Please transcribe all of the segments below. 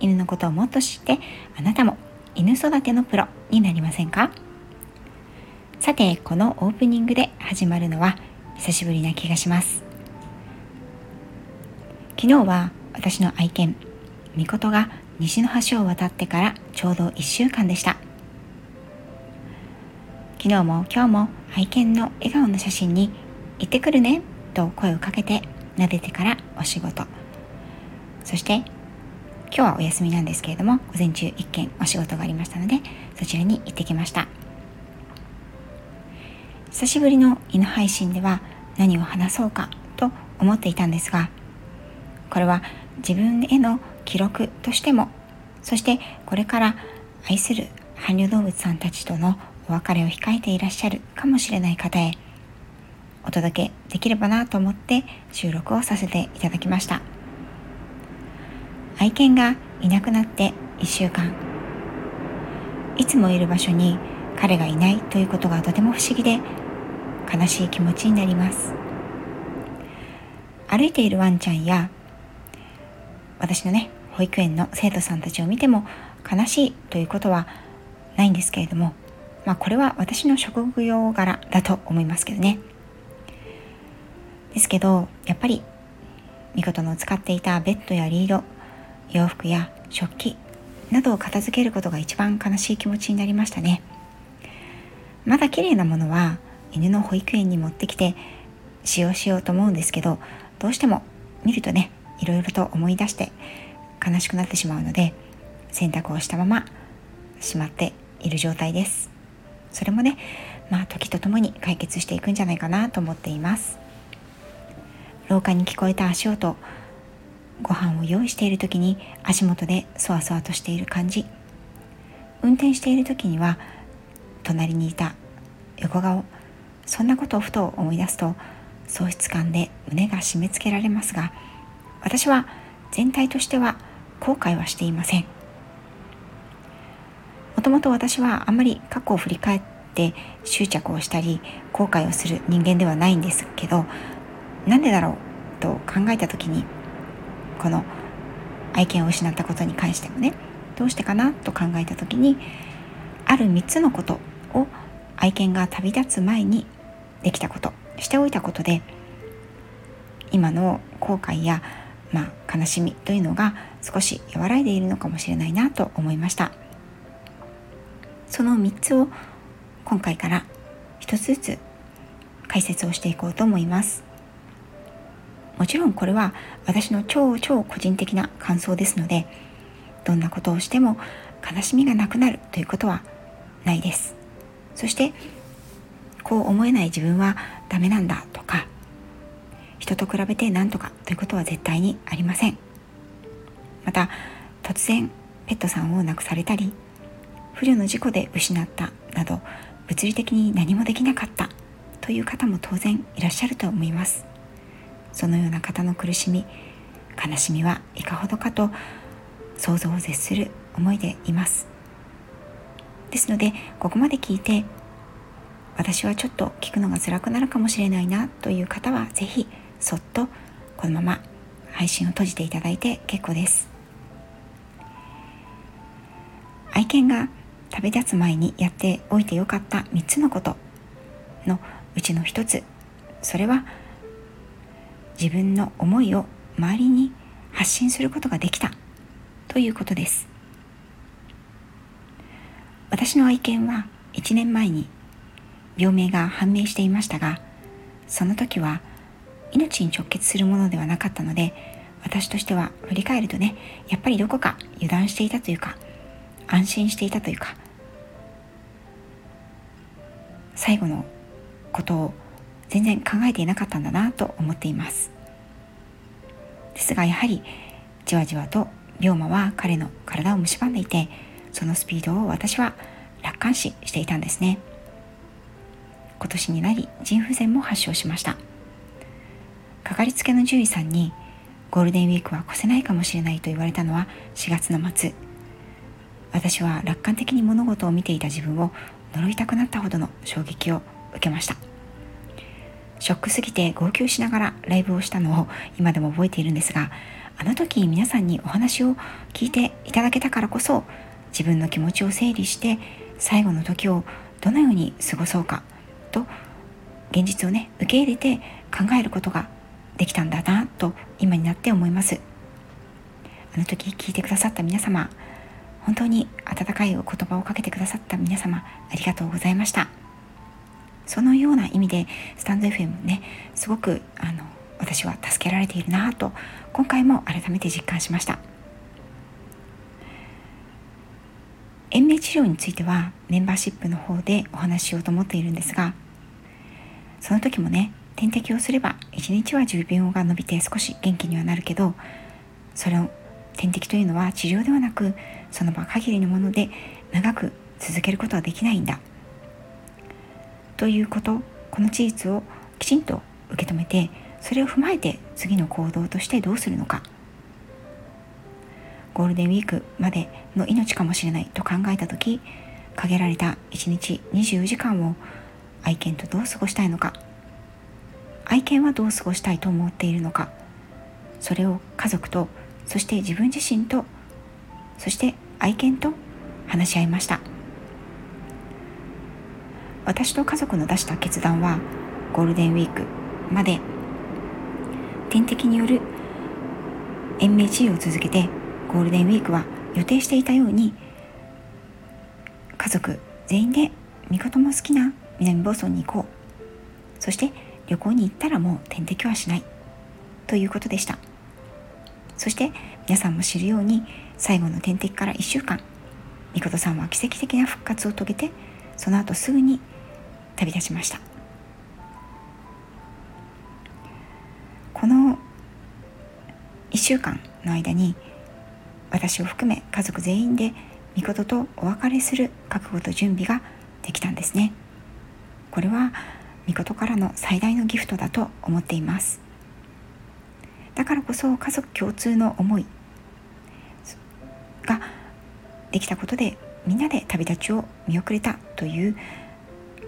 犬のことをもっと知ってあなたも犬育てのプロになりませんか？さてこのオープニングで始まるのは久しぶりな気がします。昨日は私の愛犬みことが西の橋を渡ってからちょうど1週間でした。昨日も今日も愛犬の笑顔の写真に行ってくるねと声をかけて撫でてからお仕事。そして今日はお休みなんですけれども午前中一件お仕事がありましたのでそちらに行ってきました久しぶりの犬配信では何を話そうかと思っていたんですがこれは自分への記録としてもそしてこれから愛する搬入動物さんたちとのお別れを控えていらっしゃるかもしれない方へお届けできればなと思って収録をさせていただきました。愛犬がいなくなって1週間。いつもいる場所に彼がいないということがとても不思議で悲しい気持ちになります。歩いているワンちゃんや私のね保育園の生徒さんたちを見ても悲しいということはないんですけれどもまあこれは私の職業柄だと思いますけどね。ですけどやっぱり見事の使っていたベッドやリード洋服や食器などを片付けることが一番悲しい気持ちになりましたね。まだ綺麗なものは犬の保育園に持ってきて使用しようと思うんですけどどうしても見るとねいろいろと思い出して悲しくなってしまうので洗濯をしたまましまっている状態です。それもねまあ時とともに解決していくんじゃないかなと思っています。廊下に聞こえた足音ご飯を用意している時に足元でそわそわとしている感じ。運転している時には隣にいた横顔。そんなことをふと思い出すと喪失感で胸が締め付けられますが私は全体としては後悔はしていません。もともと私はあんまり過去を振り返って執着をしたり後悔をする人間ではないんですけどなんでだろうと考えた時にこの愛犬を失ったことに関してもねどうしてかなと考えた時にある3つのことを愛犬が旅立つ前にできたことしておいたことで今の後悔や、まあ、悲しみというのが少し和らいでいるのかもしれないなと思いました。その3つを今回から1つずつ解説をしていこうと思います。もちろんこれは私の超超個人的な感想ですのでどんなことをしても悲しみがなくなるということはないです。そしてこう思えない自分はダメなんだとか人と比べて何とかということは絶対にありません。また突然ペットさんを亡くされたり不慮の事故で失ったなど物理的に何もできなかったという方も当然いらっしゃると思います。そのような方の苦しみ悲しみはいかほどかと想像を絶する思いでいます。ですのでここまで聞いて私はちょっと聞くのが辛くなるかもしれないなという方は是非そっとこのまま配信を閉じていただいて結構です。愛犬が旅立つ前にやっておいてよかった3つのことのうちの1つそれは自分の思いを周りに発信することができた。ということです。私の愛犬は1年前に病名が判明していましたがその時は命に直結するものではなかったので私としては振り返るとねやっぱりどこか油断していたというか安心していたというか最後のことを全然考えていなかったんだなと思っています。ですがやはりじわじわと龍馬は彼の体を蝕んでいてそのスピードを私は楽観視していたんですね。今年になり腎不全も発症しました。かかりつけの獣医さんにゴールデンウィークは越せないかもしれないと言われたのは4月の末。私は楽観的に物事を見ていた自分を呪いたくなったほどの衝撃を受けました。ショックすぎて号泣しながらライブをしたのを今でも覚えているんですがあの時皆さんにお話を聞いていただけたからこそ自分の気持ちを整理して最後の時をどのように過ごそうかと現実をね受け入れて考えることができたんだなと今になって思います。あの時聞いてくださった皆様本当に温かいお言葉をかけてくださった皆様ありがとうございました。そのような意味でスタンド FM ねすごくあの私は助けられているなと今回も改めて実感しました。延命治療についてはメンバーシップの方でお話ししようと思っているんですがその時もね点滴をすれば1日は重病が伸びて少し元気にはなるけどそれを点滴というのは治療ではなくその場限りのもので長く続けることはできないんだ。ということこの事実をきちんと受け止めてそれを踏まえて次の行動としてどうするのか。ゴールデンウィークまでの命かもしれないと考えた時限られた1日24時間を愛犬とどう過ごしたいのか。愛犬はどう過ごしたいと思っているのか。それを家族とそして自分自身とそして愛犬と話し合いました。私と家族の出した決断はゴールデンウィークまで。点滴による延命治療を続けてゴールデンウィークは予定していたように家族全員で見事も好きな南房総に行こう。そして旅行に行ったらもう点滴はしない。ということでした。そして皆さんも知るように最後の点滴から1週間みことさんは奇跡的な復活を遂げてその後すぐに旅立ちました。この1週間の間に私を含め家族全員でみこととお別れする覚悟と準備ができたんですね。これは御事からの最大のギフトだと思っています。だからこそ家族共通の思いができたことでみんなで旅立ちを見送れたという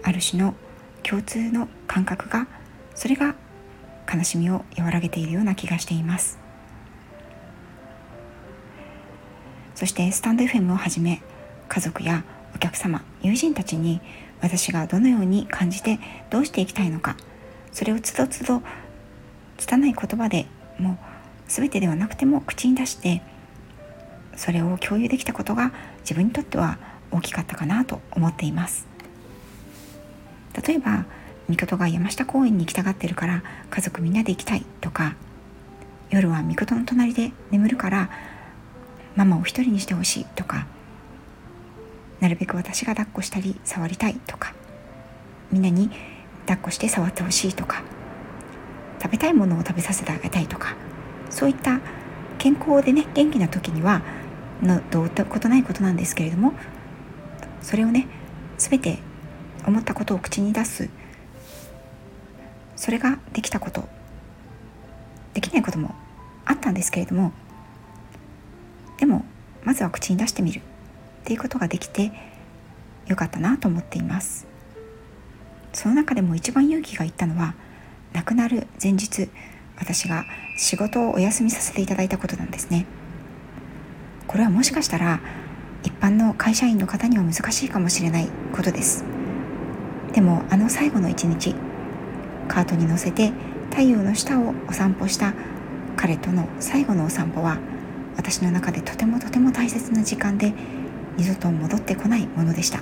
ある種の共通の感覚がそれが悲しみを和らげているような気がしています。そしてスタンド FM をはじめ家族やお客様友人たちに私がどのように感じてどうしていきたいのかそれをつどつど拙い言葉でもう全てではなくても口に出してそれを共有できたことが自分にとっては大きかったかなと思っています。例えばみことが山下公園に行きたがってるから家族みんなで行きたいとか夜はみことの隣で眠るからママを一人にしてほしいとかなるべく私が抱っこしたり触りたいとかみんなに抱っこして触ってほしいとか食べたいものを食べさせてあげたいとかそういった健康でね元気な時にはのどうってことないことなんですけれどもそれをね全て思ったことを口に出す。それができたこと。できないこともあったんですけれどもでもまずは口に出してみる。っていうことができてよかったなと思っています。その中でも一番勇気がいったのは亡くなる前日私が仕事をお休みさせていただいたことなんですね。これはもしかしたら一般の会社員の方には難しいかもしれないことです。でもあの最後の一日カートに乗せて太陽の下をお散歩した彼との最後のお散歩は私の中でとてもとても大切な時間で二度と戻ってこないものでした。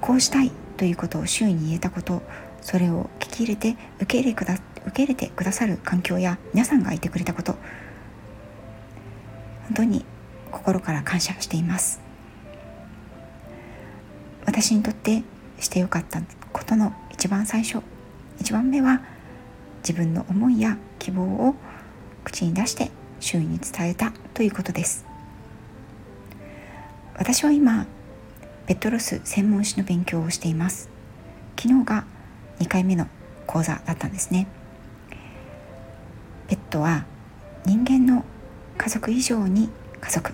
こうしたいということを周囲に言えたことそれを聞き入れて受け入れくだ受け入れてくださる環境や皆さんがいてくれたこと本当に心から感謝しています。私にとってしてよかったことの一番最初一番目は自分の思いや希望を口に出して周囲に伝えたということです。私は今ペットロス専門誌の勉強をしています。昨日が2回目の講座だったんですね。ペットは人間の家族以上に家族。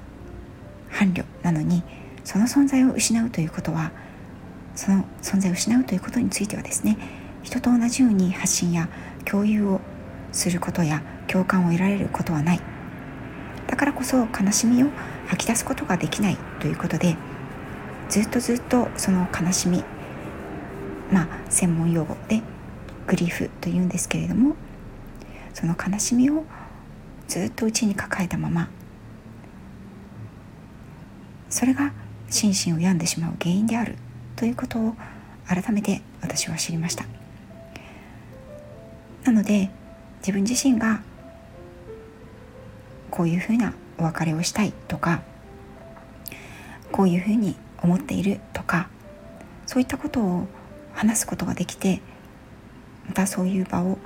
伴侶なのにその存在を失うということはその存在を失うということについてはですね人と同じように発信や共有をすることや共感を得られることはない。だからこそ悲しみを吐き出すことができないということでずっとずっとその悲しみまあ専門用語でグリーフというんですけれどもその悲しみをずっと内に抱えたまま。それが心身を病んでしまう原因である。ということを改めて私は知りました。なので自分自身がこういうふうなお別れをしたいとかこういうふうに思っているとかそういったことを話すことができてまたそういう場を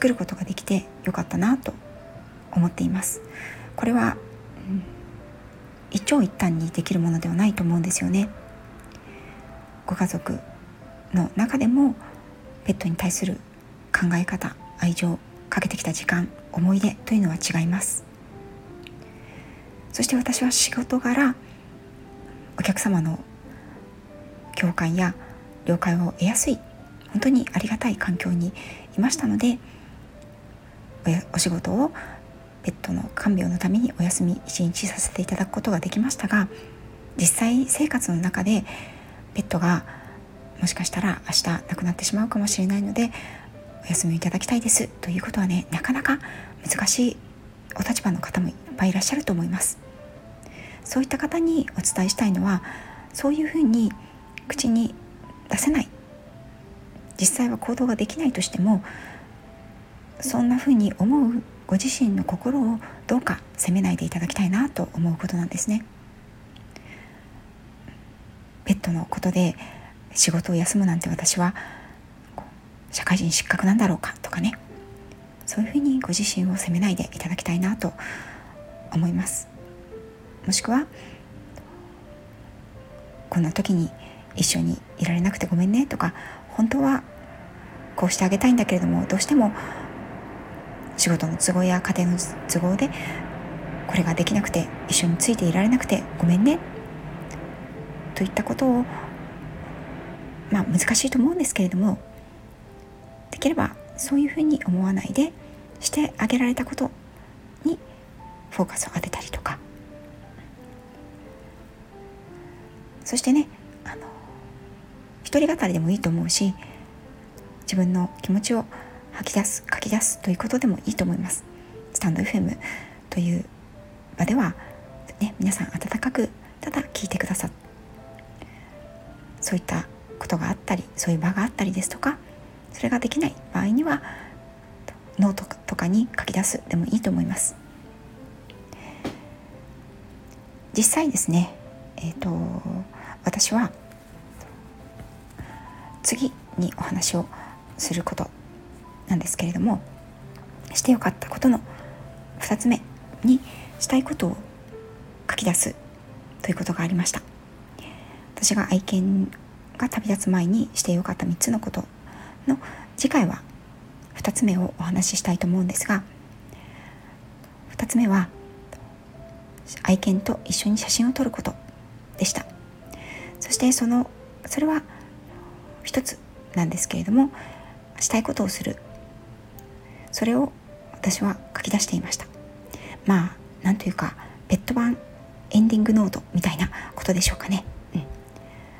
作ることができてよかったなと思っています。これは、うん、一長一短にできるものではないと思うんですよね。ご家族の中でもペットに対する考え方愛情かけてきた時間思い出というのは違います。そして私は仕事柄お客様の共感や了解を得やすい本当にありがたい環境にいましたのでお仕事をペットの看病のためにお休み一日させていただくことができましたが実際生活の中でペットがもしかしたら明日亡くなってしまうかもしれないのでお休みいただきたいです。ということはねなかなか難しいお立場の方もいっぱいいらっしゃると思います。そういった方にお伝えしたいのはそういうふうに口に出せない。実際は行動ができないとしてもそんなふうに思うご自身の心をどうか責めないでいただきたいなと思うことなんですね。ペットのことで仕事を休むなんて私は社会人失格なんだろうかとかねそういうふうにご自身を責めないでいただきたいなと思いますもしくはこんな時に一緒にいられなくてごめんねとか本当はこうしてあげたいんだけれどもどうしても仕事の都合や家庭の都合でこれができなくて一緒についていられなくてごめんね。といったことをまあ難しいと思うんですけれどもできればそういうふうに思わないでしてあげられたことにフォーカスを当てたりとか。そしてねあの一人語りでもいいと思うし自分の気持ちを吐き出す書き出すということでもいいと思います。スタンド FM という場では、ね、皆さん温かくただ聞いてくださそういったことがあったりそういう場があったりですとかそれができない場合にはノートとかに書き出すでもいいと思います。実際ですねえっ、ー、と私は次にお話をすることなんですけれどもしてよかったことの2つ目にしたいことを書き出すということがありました。私が愛犬が旅立つ前にしてよかった3つのことの次回は2つ目をお話ししたいと思うんですが2つ目は愛犬と一緒に写真を撮ることでした。そしてそのそれは一つなんですけれどもしたいことをするそれを私は書き出していました。まあなんというかペット版エンディングノートみたいなことでしょうかね、うん、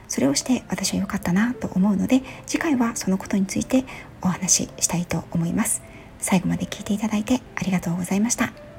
それをして私は良かったなと思うので次回はそのことについてお話ししたいと思います。最後まで聞いていただいてありがとうございました。